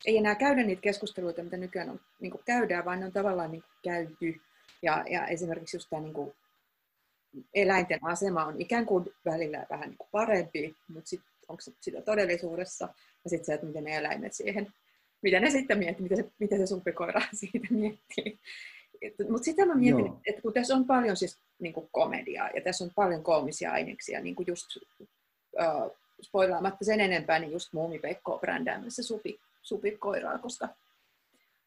ei enää käydä niitä keskusteluita, mitä nykyään on, niin kuin käydään, vaan ne on tavallaan niin kuin käyty. Ja, ja esimerkiksi just tämä niin kuin, eläinten asema on ikään kuin välillä vähän niin kuin parempi, mutta sit, onko se sitä todellisuudessa, ja sitten se, että miten ne eläimet siihen, mitä ne sitten miettii, mitä se, mitä se sumpikoira siitä miettii. Mutta sitä mä mietin, Joo. että kun tässä on paljon siis niin kuin komediaa, ja tässä on paljon koomisia aineksia, niin kuin just uh, spoilaamatta sen enempää, niin just Muumipekko on brändäämässä supi, supikoiraa, koska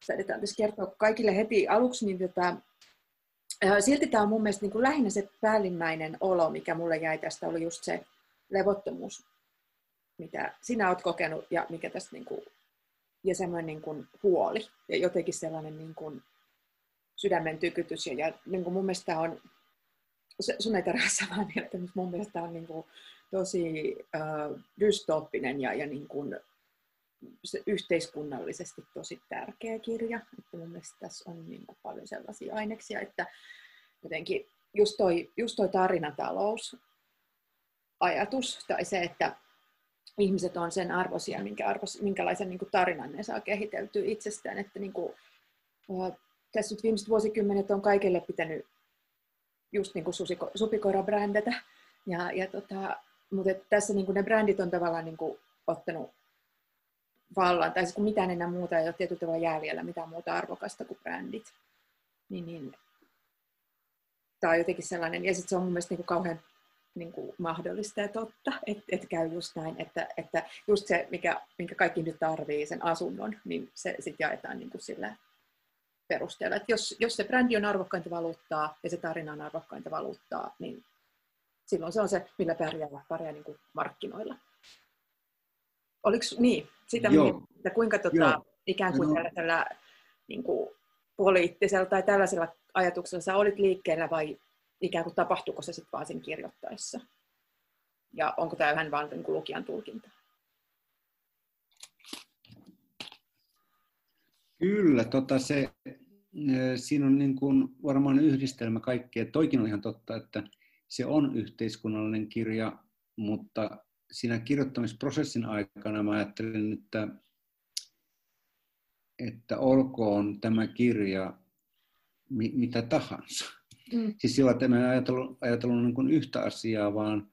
säädetään tässä kertoa kaikille heti aluksi, niin tota, silti tämä on mun mielestä niin kuin lähinnä se päällimmäinen olo, mikä mulle jäi tästä, oli just se levottomuus, mitä sinä olet kokenut ja mikä tästä niin kuin, ja semmoinen niin kuin huoli ja jotenkin sellainen niin kuin sydämen tykytys. Ja, ja niin kuin mun mielestä on, sun ei tarvitse samaa mieltä, mutta mun mielestä on niin kuin tosi äh, dystooppinen ja, ja niin kuin se yhteiskunnallisesti tosi tärkeä kirja. Että mun mielestä tässä on niin kuin paljon sellaisia aineksia, että jotenkin just toi, just toi tarinatalous ajatus tai se, että ihmiset on sen arvoisia, minkä arvos, minkälaisen niin kuin tarinan ne saa kehiteltyä itsestään. Että niin kuin, tässä nyt viimeiset vuosikymmenet on kaikille pitänyt just niin kuin supikoira brändätä. Ja, ja tota, mutta tässä niin kuin ne brändit on tavallaan niin kuin ottanut vallan, tai siis kun mitään enää muuta ei ole tietyllä tavalla jäljellä, mitään muuta arvokasta kuin brändit. Niin, niin tämä on jotenkin sellainen, ja sitten se on mun mielestä niin kuin kauhean niin kuin mahdollista ja totta, että et käy just näin, että, että just se, mikä, minkä kaikki nyt tarvii, sen asunnon, niin se sitten jaetaan niin kuin sillä perusteella. Että jos, jos se brändi on arvokkainta valuuttaa ja se tarina on arvokkainta valuuttaa, niin silloin se on se, millä pärjää, pärjää niin kuin markkinoilla. Oliko niin? Sitä Joo. että kuinka tota, ikään kuin no. tällaisella niin kuin, poliittisella tai tällaisella ajatuksella sä olit liikkeellä vai ikään kuin tapahtuuko se sitten vaan sen kirjoittaessa? Ja onko tämä vähän vain niin lukijan tulkinta? Kyllä, tota se, siinä on niin kuin varmaan yhdistelmä kaikkea. Toikin on ihan totta, että se on yhteiskunnallinen kirja, mutta siinä kirjoittamisprosessin aikana mä ajattelin, että, että olkoon tämä kirja mi, mitä tahansa. Mm. Siis sillä, että en ajatellut, ajatellut niin kuin yhtä asiaa, vaan,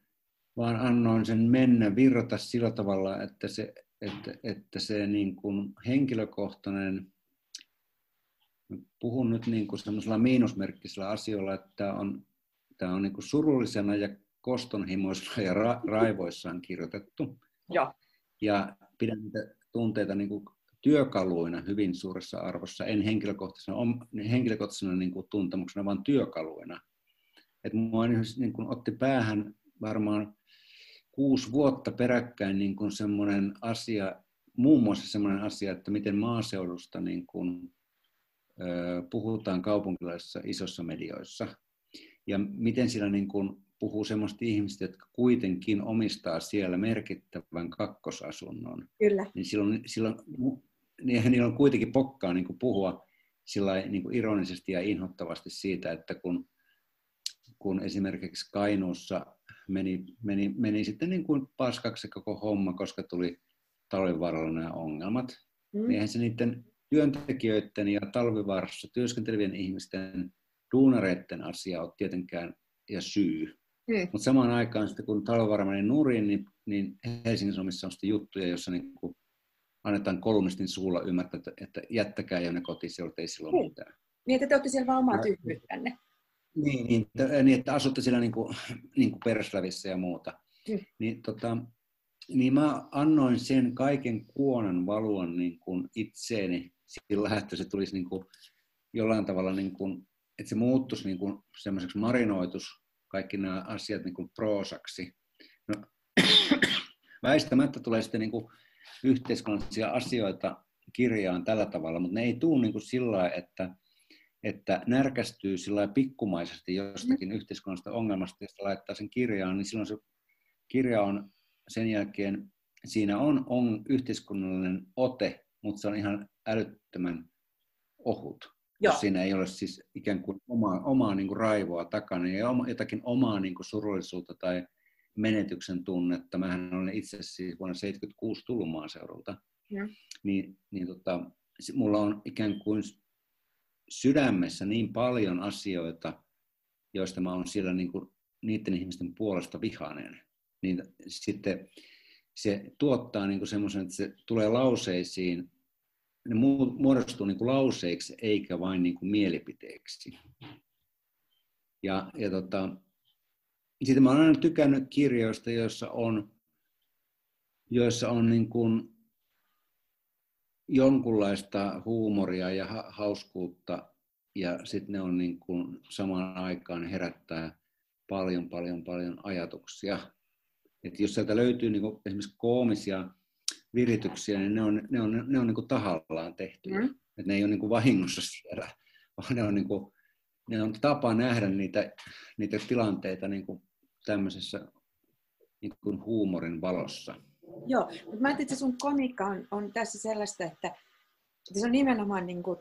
vaan annoin sen mennä, virrata sillä tavalla, että se, että, että se niin kuin henkilökohtainen, puhun nyt niin kuin semmoisella miinusmerkkisellä asioilla, että tämä on, tämä on niin kuin surullisena ja kostonhimoisena ja ra, raivoissaan kirjoitettu. Ja, ja pidän niitä tunteita niin kuin työkaluina hyvin suuressa arvossa, en henkilökohtaisena, henkilökohtaisena niin kuin tuntemuksena, vaan työkaluina. Et mua niin kuin otti päähän varmaan kuusi vuotta peräkkäin niin kuin semmoinen asia, muun muassa semmoinen asia, että miten maaseudusta niin kuin, ö, puhutaan kaupunkilaisissa isossa medioissa. Ja miten siellä niin kuin puhuu semmoista ihmistä, jotka kuitenkin omistaa siellä merkittävän kakkosasunnon. Kyllä. Niin silloin, silloin niin niillä on kuitenkin pokkaa niin kuin puhua sillä niin kuin ironisesti ja inhottavasti siitä, että kun, kun esimerkiksi Kainuussa meni, meni, meni sitten niin kuin paskaksi koko homma, koska tuli talvivaaralla nämä ongelmat, mm. niin eihän se niiden työntekijöiden ja talvivaarassa työskentelevien ihmisten duunareiden asia ole tietenkään ja syy. Mm. Mutta samaan aikaan sitten kun talvivaara meni nurin, niin, niin Helsingin Sanomissa on juttuja, joissa niin kuin annetaan kolumnistin suulla ymmärtää, että, että jättäkää jo ne kotiin, siellä ei silloin niin. mitään. Niin, että te olette siellä vaan omaa tyhmyyttänne. Niin, niin, niin, että asutte siellä niin kuin, niin kuin Perslävissä ja muuta. Mm. Niin, tota, niin mä annoin sen kaiken kuonan valua niin kuin itseeni sillä, että se tulisi niin kuin jollain tavalla, niin kuin, että se muuttuisi niin kuin semmoiseksi marinoitus, kaikki nämä asiat niin kuin proosaksi. No, väistämättä tulee sitten niin kuin yhteiskunnallisia asioita kirjaan tällä tavalla, mutta ne ei tule niin kuin sillä että, että närkästyy sillä pikkumaisesti jostakin yhteiskunnallisesta ongelmasta, ja laittaa sen kirjaan, niin silloin se kirja on sen jälkeen, siinä on, on yhteiskunnallinen ote, mutta se on ihan älyttömän ohut. Joo. Jos siinä ei ole siis ikään kuin omaa, omaa niin kuin raivoa takana ja jotakin omaa niin kuin surullisuutta tai menetyksen tunnetta. Mähän olen itse siis vuonna 1976 tullut maaseudulta. Ja. Niin, niin tota, mulla on ikään kuin sydämessä niin paljon asioita, joista mä oon siellä niin kuin niiden ihmisten puolesta vihainen. Niin sitten se tuottaa niin semmoisen, että se tulee lauseisiin, ne muodostuu niin kuin lauseiksi eikä vain niin kuin mielipiteeksi. Ja, ja tota, sitten mä olen aina tykännyt kirjoista, joissa on, joissa on niin kuin jonkunlaista huumoria ja hauskuutta ja sitten ne on niin kuin samaan aikaan herättää paljon, paljon, paljon ajatuksia. Et jos sieltä löytyy niin kuin esimerkiksi koomisia virityksiä, niin ne on, ne on, ne on niin kuin tahallaan tehty. Mm. Et ne ei ole niin kuin vahingossa siellä, vaan ne on, niin kuin, ne on tapa nähdä niitä, niitä tilanteita niin kuin tämmöisessä niin kuin huumorin valossa. Joo, mutta mä ajattelin, että sun komiikka on, on tässä sellaista, että, että se on nimenomaan niin kuin,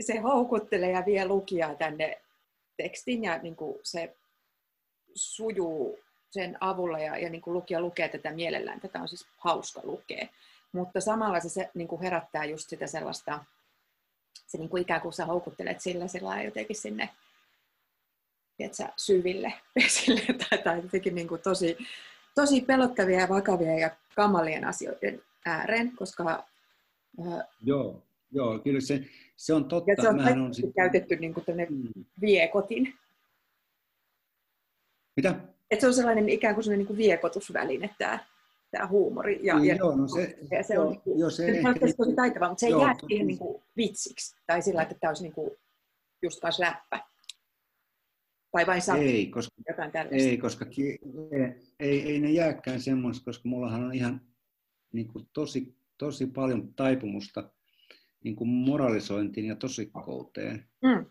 se houkuttelee ja vie lukijaa tänne tekstin ja niin kuin se sujuu sen avulla ja, ja niin kuin lukija lukee tätä mielellään. Tätä on siis hauska lukea. Mutta samalla se, se niin kuin herättää just sitä sellaista, se niin kuin ikään kuin sä houkuttelet sillä, sillä jotenkin sinne tiedätkö, syville vesille tai, tai jotenkin niin kuin tosi, tosi pelottavia ja vakavia ja kamalien asioiden ääreen, koska... Joo, joo, kyllä se, se on totta. Ja se on, on sit... käytetty niin kuin mm. viekotin. Mitä? Et se on sellainen ikään kuin sellainen niin kuin viekotusväline tämä, tämä huumori. Ja, ja, joo, no se, ja se on, joo, joo, se, se ehkä, tosi taitava, mutta se ei joo, jää siihen niin kuin vitsiksi. Tai sillä, että tämä olisi niin kuin just taas läppä. Vai vain sä ei, koska, jotain tällaista? Ei, koska ki- ei, ei ne jääkään semmoista, koska mullahan on ihan niin kuin tosi, tosi paljon taipumusta niin kuin moralisointiin ja tosikkouteen. Mm.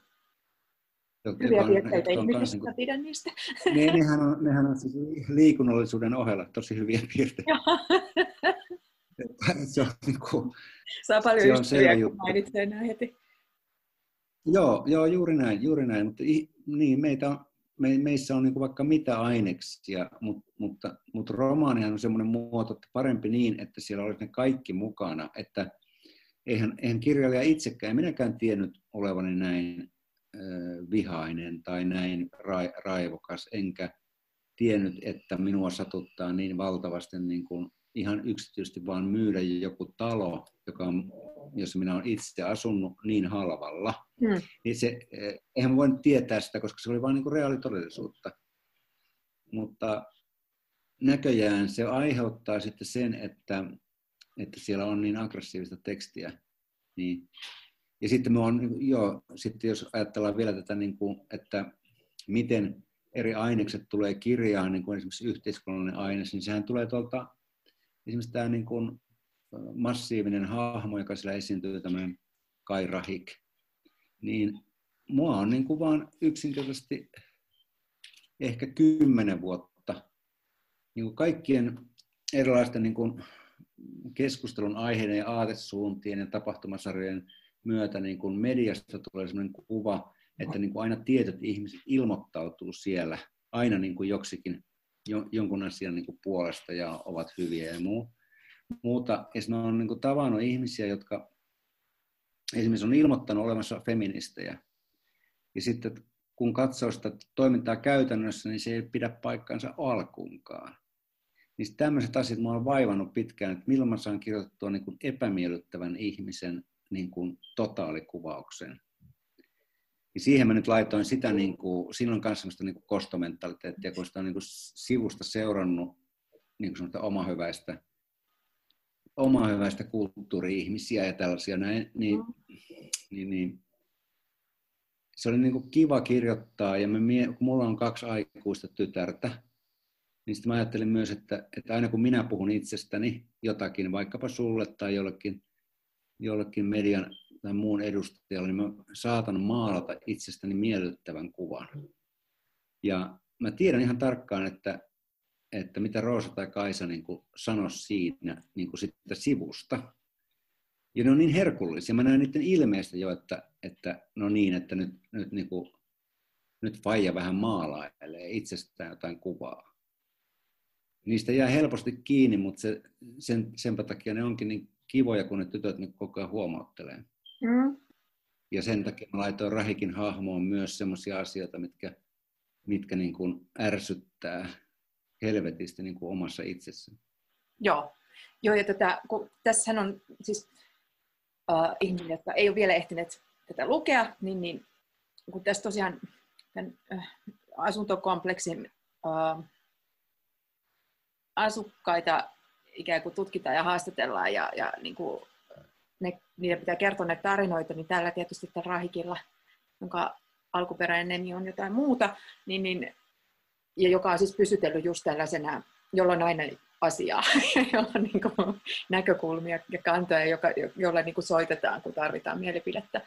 Hyviä piirteitä ihmisistä, niin pidän niistä. Ne, nehän, on, nehän on siis liikunnallisuuden ohella tosi hyviä piirteitä. se on, niin kuin, Saa paljon ystäviä, kun mainitsee nämä heti. Joo, joo, juuri näin, juuri näin. Mutta niin, meitä on, me, meissä on niin vaikka mitä aineksia, mutta, mutta, mutta romaanihan on semmoinen muoto, että parempi niin, että siellä olisi ne kaikki mukana. Että eihän, eihän kirjailija itsekään, minäkään tiennyt olevani näin vihainen tai näin raivokas, enkä tiennyt, että minua satuttaa niin valtavasti niin kuin ihan yksityisesti vaan myydä joku talo, joka on, jossa minä olen itse asunut niin halvalla. Hmm. Niin se, eihän voinut tietää sitä, koska se oli vain niin reaalitodellisuutta. Mutta näköjään se aiheuttaa sitten sen, että, että siellä on niin aggressiivista tekstiä. Niin. Ja sitten me on, joo, sitten jos ajatellaan vielä tätä, niin kuin, että miten eri ainekset tulee kirjaan, niin kuin esimerkiksi yhteiskunnallinen aines, niin sehän tulee tuolta, esimerkiksi tämä niin kuin massiivinen hahmo, joka siellä esiintyy, tämmöinen Kai Rahik, niin mua on niin kuin vaan yksinkertaisesti ehkä kymmenen vuotta niin kuin kaikkien erilaisten niin kuin keskustelun aiheiden ja aatesuuntien ja tapahtumasarjojen myötä niin kuin mediasta tulee sellainen kuva, että niin kuin aina tietyt ihmiset ilmoittautuu siellä aina niin kuin joksikin jo, jonkun asian niin kuin puolesta ja ovat hyviä ja muu, muuta. Ja on niin kuin tavannut ihmisiä, jotka esimerkiksi on ilmoittanut olemassa feministejä. Ja sitten kun katsoo sitä toimintaa käytännössä, niin se ei pidä paikkansa alkuunkaan. Niin tämmöiset asiat mua on vaivannut pitkään, että milloin mä saan kirjoitettua niin kuin epämiellyttävän ihmisen niin kuin totaalikuvauksen. Niin siihen mä nyt laitoin sitä, niin kuin, on myös sellaista niin kuin kostomentaliteettia, kun sitä on niin kuin sivusta seurannut niin kuin omahyväistä, omahyväistä kulttuuri-ihmisiä ja tällaisia näin, niin, niin, niin se oli niin kuin kiva kirjoittaa ja me, kun mulla on kaksi aikuista tytärtä, niin sitten mä ajattelin myös, että, että aina kun minä puhun itsestäni jotakin, vaikkapa sulle tai jollekin, jollekin median tai muun edustajalle, niin mä saatan maalata itsestäni miellyttävän kuvan. Ja mä tiedän ihan tarkkaan, että, että mitä Roosa tai Kaisa niin sanoi siinä niin kuin sitä sivusta. Ja ne on niin herkullisia. Mä näen niiden ilmeistä jo, että, että no niin, että nyt, nyt, niin kuin, nyt Faija vähän maalailee itsestään jotain kuvaa. Niistä jää helposti kiinni, mutta se, sen, senpä takia ne onkin niin kivoja, kun ne tytöt nyt koko ajan huomauttelee. Mm. Ja sen takia mä laitoin Rahikin hahmoon myös sellaisia asioita, mitkä, mitkä niin kuin ärsyttää helvetisti niin kuin omassa itsessä. Joo. Joo, ja tätä, kun tässähän on siis uh, ihminen, jotka ei ole vielä ehtineet tätä lukea, niin, niin kun tässä tosiaan tämän uh, asuntokompleksin uh, asukkaita ikään kuin tutkitaan ja haastatellaan ja, ja niin kuin ne, niiden pitää kertoa näitä tarinoita, niin tällä tietysti tämän Rahikilla, jonka alkuperäinen nimi on jotain muuta, niin, niin, ja joka on siis pysytellyt just tällaisena, jolla on aina asiaa, jolla on niin kuin näkökulmia ja kantoja, joka, jolla niin kuin soitetaan, kun tarvitaan mielipidettä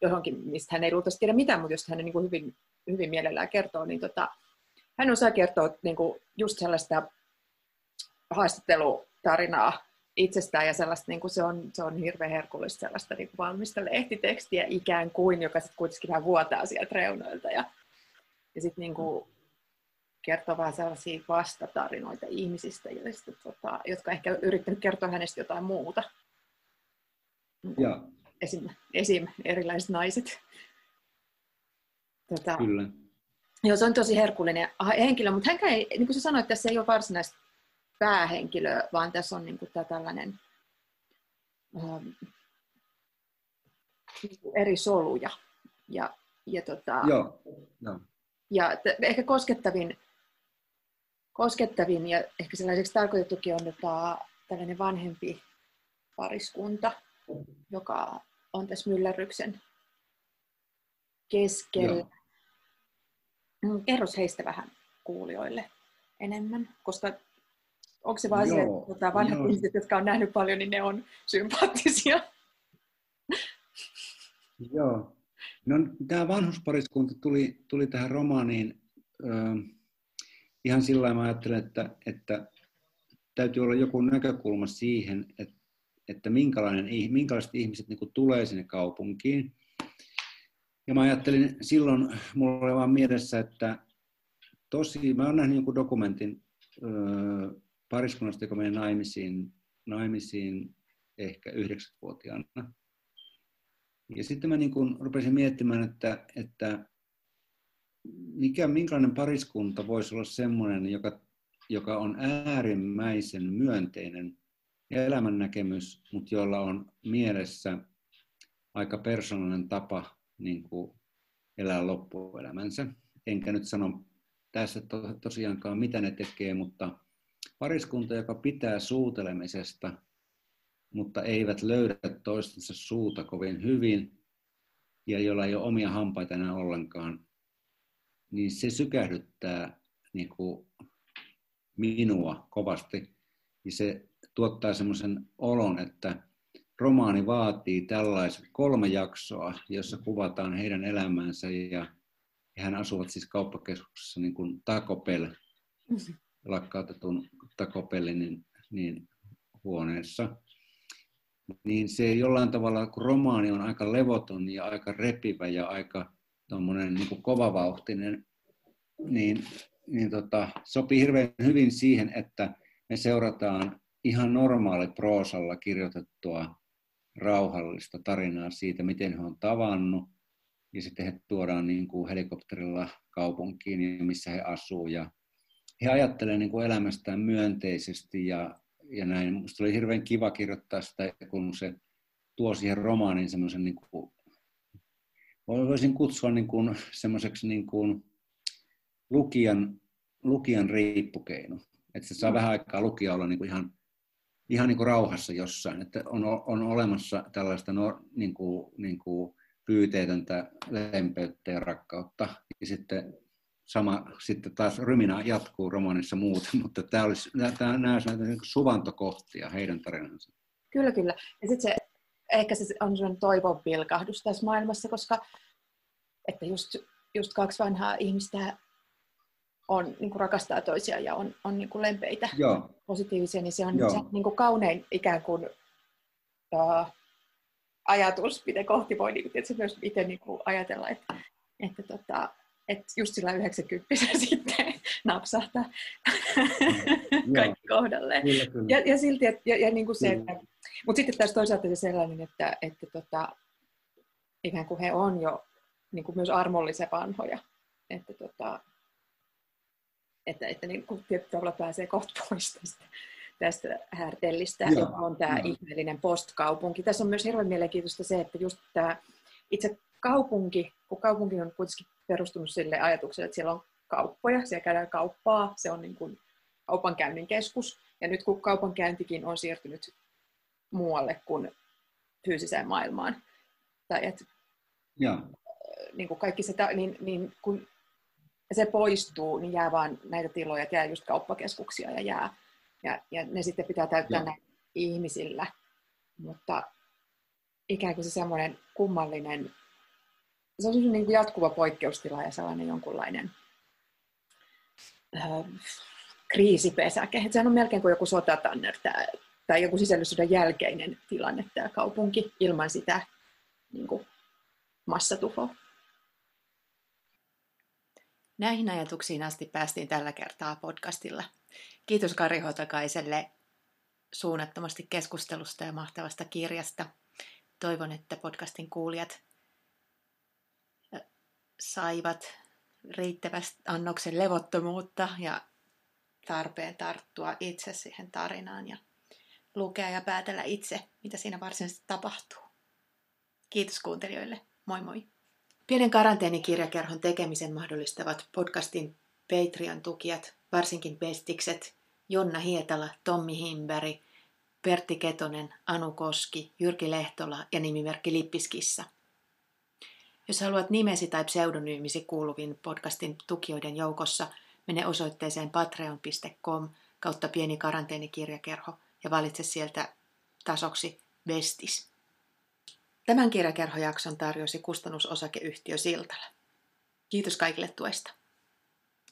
johonkin, mistä hän ei luultavasti tiedä mitään, mutta jos hän niin kuin hyvin, hyvin mielellään kertoo, niin tota, hän osaa kertoa niin kuin just sellaista haastattelutarinaa itsestään ja sellaista, niin kuin se, on, se on hirveän herkullista sellaista niin kuin valmista lehtitekstiä ikään kuin, joka sitten kuitenkin vähän vuotaa sieltä reunoilta ja, ja sitten niin kuin kertoo vähän sellaisia vastatarinoita ihmisistä, joista, tota, jotka ehkä yrittänyt kertoa hänestä jotain muuta. Ja. Esim, esim. erilaiset naiset. Tota, Kyllä. Joo, se on tosi herkullinen henkilö, mutta hän ei, niin kuin sä sanoit, tässä ei ole varsinaista päähenkilö, vaan tässä on niin kuin tämä tällainen ähm, niinku eri soluja. Ja, ja, tota, Joo, no. ja t- ehkä koskettavin, koskettavin ja ehkä sellaiseksi tarkoitettukin on tota, tällainen vanhempi pariskunta, joka on tässä myllerryksen keskellä. Joo. Mm, kerros heistä vähän kuulijoille enemmän, koska Onko se vaan se, että tota, vanhat joo. ihmiset, jotka on nähnyt paljon, niin ne on sympaattisia? Joo. No, tämä vanhuspariskunta tuli, tuli tähän romaaniin äh, ihan sillä tavalla, ajattelen, että, että täytyy olla joku näkökulma siihen, että, että minkälainen, minkälaiset ihmiset niin tulee sinne kaupunkiin. Ja mä ajattelin silloin, mulla oli vaan mielessä, että tosi, mä oon nähnyt joku dokumentin pariskunnasta, joka meni naimisiin, naimisiin ehkä yhdeksänvuotiaana. Ja sitten mä niin kuin rupesin miettimään, että, että mikä, minkälainen pariskunta voisi olla sellainen, joka, joka on äärimmäisen myönteinen elämän näkemys, mutta jolla on mielessä aika persoonallinen tapa niin kuin elää loppuelämänsä. Enkä nyt sano tässä to, tosiaankaan, mitä ne tekee, mutta pariskunta, joka pitää suutelemisesta, mutta eivät löydä toistensa suuta kovin hyvin ja jolla ei ole omia hampaita enää ollenkaan, niin se sykähdyttää niin kuin minua kovasti. Ja se tuottaa semmoisen olon, että romaani vaatii tällaiset kolme jaksoa, jossa kuvataan heidän elämäänsä ja hän asuvat siis kauppakeskuksessa niin kuin Takopel, lakkautetun Takopelin niin, niin huoneessa. Niin se jollain tavalla, kun romaani on aika levoton ja aika repivä ja aika niin kuin kovavauhtinen, niin, niin tota, sopii hirveän hyvin siihen, että me seurataan ihan normaali proosalla kirjoitettua rauhallista tarinaa siitä, miten he on tavannut, ja sitten he tuodaan niin kuin helikopterilla kaupunkiin, missä he asuu, ja he ajattelevat niin kuin elämästään myönteisesti, ja, ja näin. Minusta oli hirveän kiva kirjoittaa sitä, kun se tuo siihen romaanin semmoisen, niin kuin, voisin kutsua niin kuin, semmoiseksi niin kuin lukijan, lukijan riippukeino. Että se saa mm. vähän aikaa lukija olla niin kuin ihan ihan niin kuin rauhassa jossain, että on, on olemassa tällaista no, niin kuin, niin kuin pyyteetöntä lempeyttä ja rakkautta. Ja sitten sama sitten taas ryminä jatkuu romaanissa muuten, mutta tämä olisi, tämä, nämä olisi näitä niin suvantokohtia heidän tarinansa. Kyllä, kyllä. Ja sitten se, ehkä se on sellainen toivon pilkahdus tässä maailmassa, koska että just, just kaksi vanhaa ihmistä on, niin kuin rakastaa toisiaan ja on, on niin kuin lempeitä, Joo. positiivisia, niin se on Joo. se niin kuin kaunein ikään kuin uh, ajatus, miten kohti voi niin kuin, myös itse niin kuin ajatella, että, että, tota, että just sillä 90 sitten napsahtaa kaikki kohdalle. Ja, ja silti, että, ja, ja niin kuin se, että, mutta sitten tässä toisaalta se sellainen, että, että tota, ikään kuin he on jo niin kuin myös armollisen vanhoja. Että tota, että, että niin kuin tietyllä tavalla pääsee kohta pois tästä, tästä härtellistä, Joo, joka on tämä ihmeellinen postkaupunki. Tässä on myös hirveän mielenkiintoista se, että just tämä itse kaupunki, kun kaupunki on kuitenkin perustunut sille ajatukselle, että siellä on kauppoja, siellä käydään kauppaa, se on niin kuin kaupankäynnin keskus, ja nyt kun kaupankäyntikin on siirtynyt muualle kuin fyysiseen maailmaan, tai että niin kuin kaikki se, niin, niin kun se poistuu, niin jää vaan näitä tiloja, jää just kauppakeskuksia ja jää. Ja, ja ne sitten pitää täyttää näillä ihmisillä. Mutta ikään kuin se semmoinen kummallinen, se on niin kuin jatkuva poikkeustila ja sellainen jonkunlainen äh, kriisipesäke. Sehän on melkein kuin joku sotatanner tämä, tai joku sisällisyyden jälkeinen tilanne tämä kaupunki ilman sitä niin kuin massatuhoa. Näihin ajatuksiin asti päästiin tällä kertaa podcastilla. Kiitos Kari Hotakaiselle suunnattomasti keskustelusta ja mahtavasta kirjasta. Toivon, että podcastin kuulijat saivat riittävästi annoksen levottomuutta ja tarpeen tarttua itse siihen tarinaan ja lukea ja päätellä itse, mitä siinä varsinaisesti tapahtuu. Kiitos kuuntelijoille. Moi moi! Pienen karanteenikirjakerhon tekemisen mahdollistavat podcastin Patreon-tukijat, varsinkin pestikset, Jonna Hietala, Tommi Himberg, Pertti Ketonen, Anu Koski, Jyrki Lehtola ja nimimerkki Lippiskissa. Jos haluat nimesi tai pseudonyymisi kuuluvin podcastin tukijoiden joukossa, mene osoitteeseen patreon.com kautta pieni karanteenikirjakerho ja valitse sieltä tasoksi Bestis. Tämän kirjakerhojakson tarjosi kustannusosakeyhtiö Siltala. Kiitos kaikille tuesta.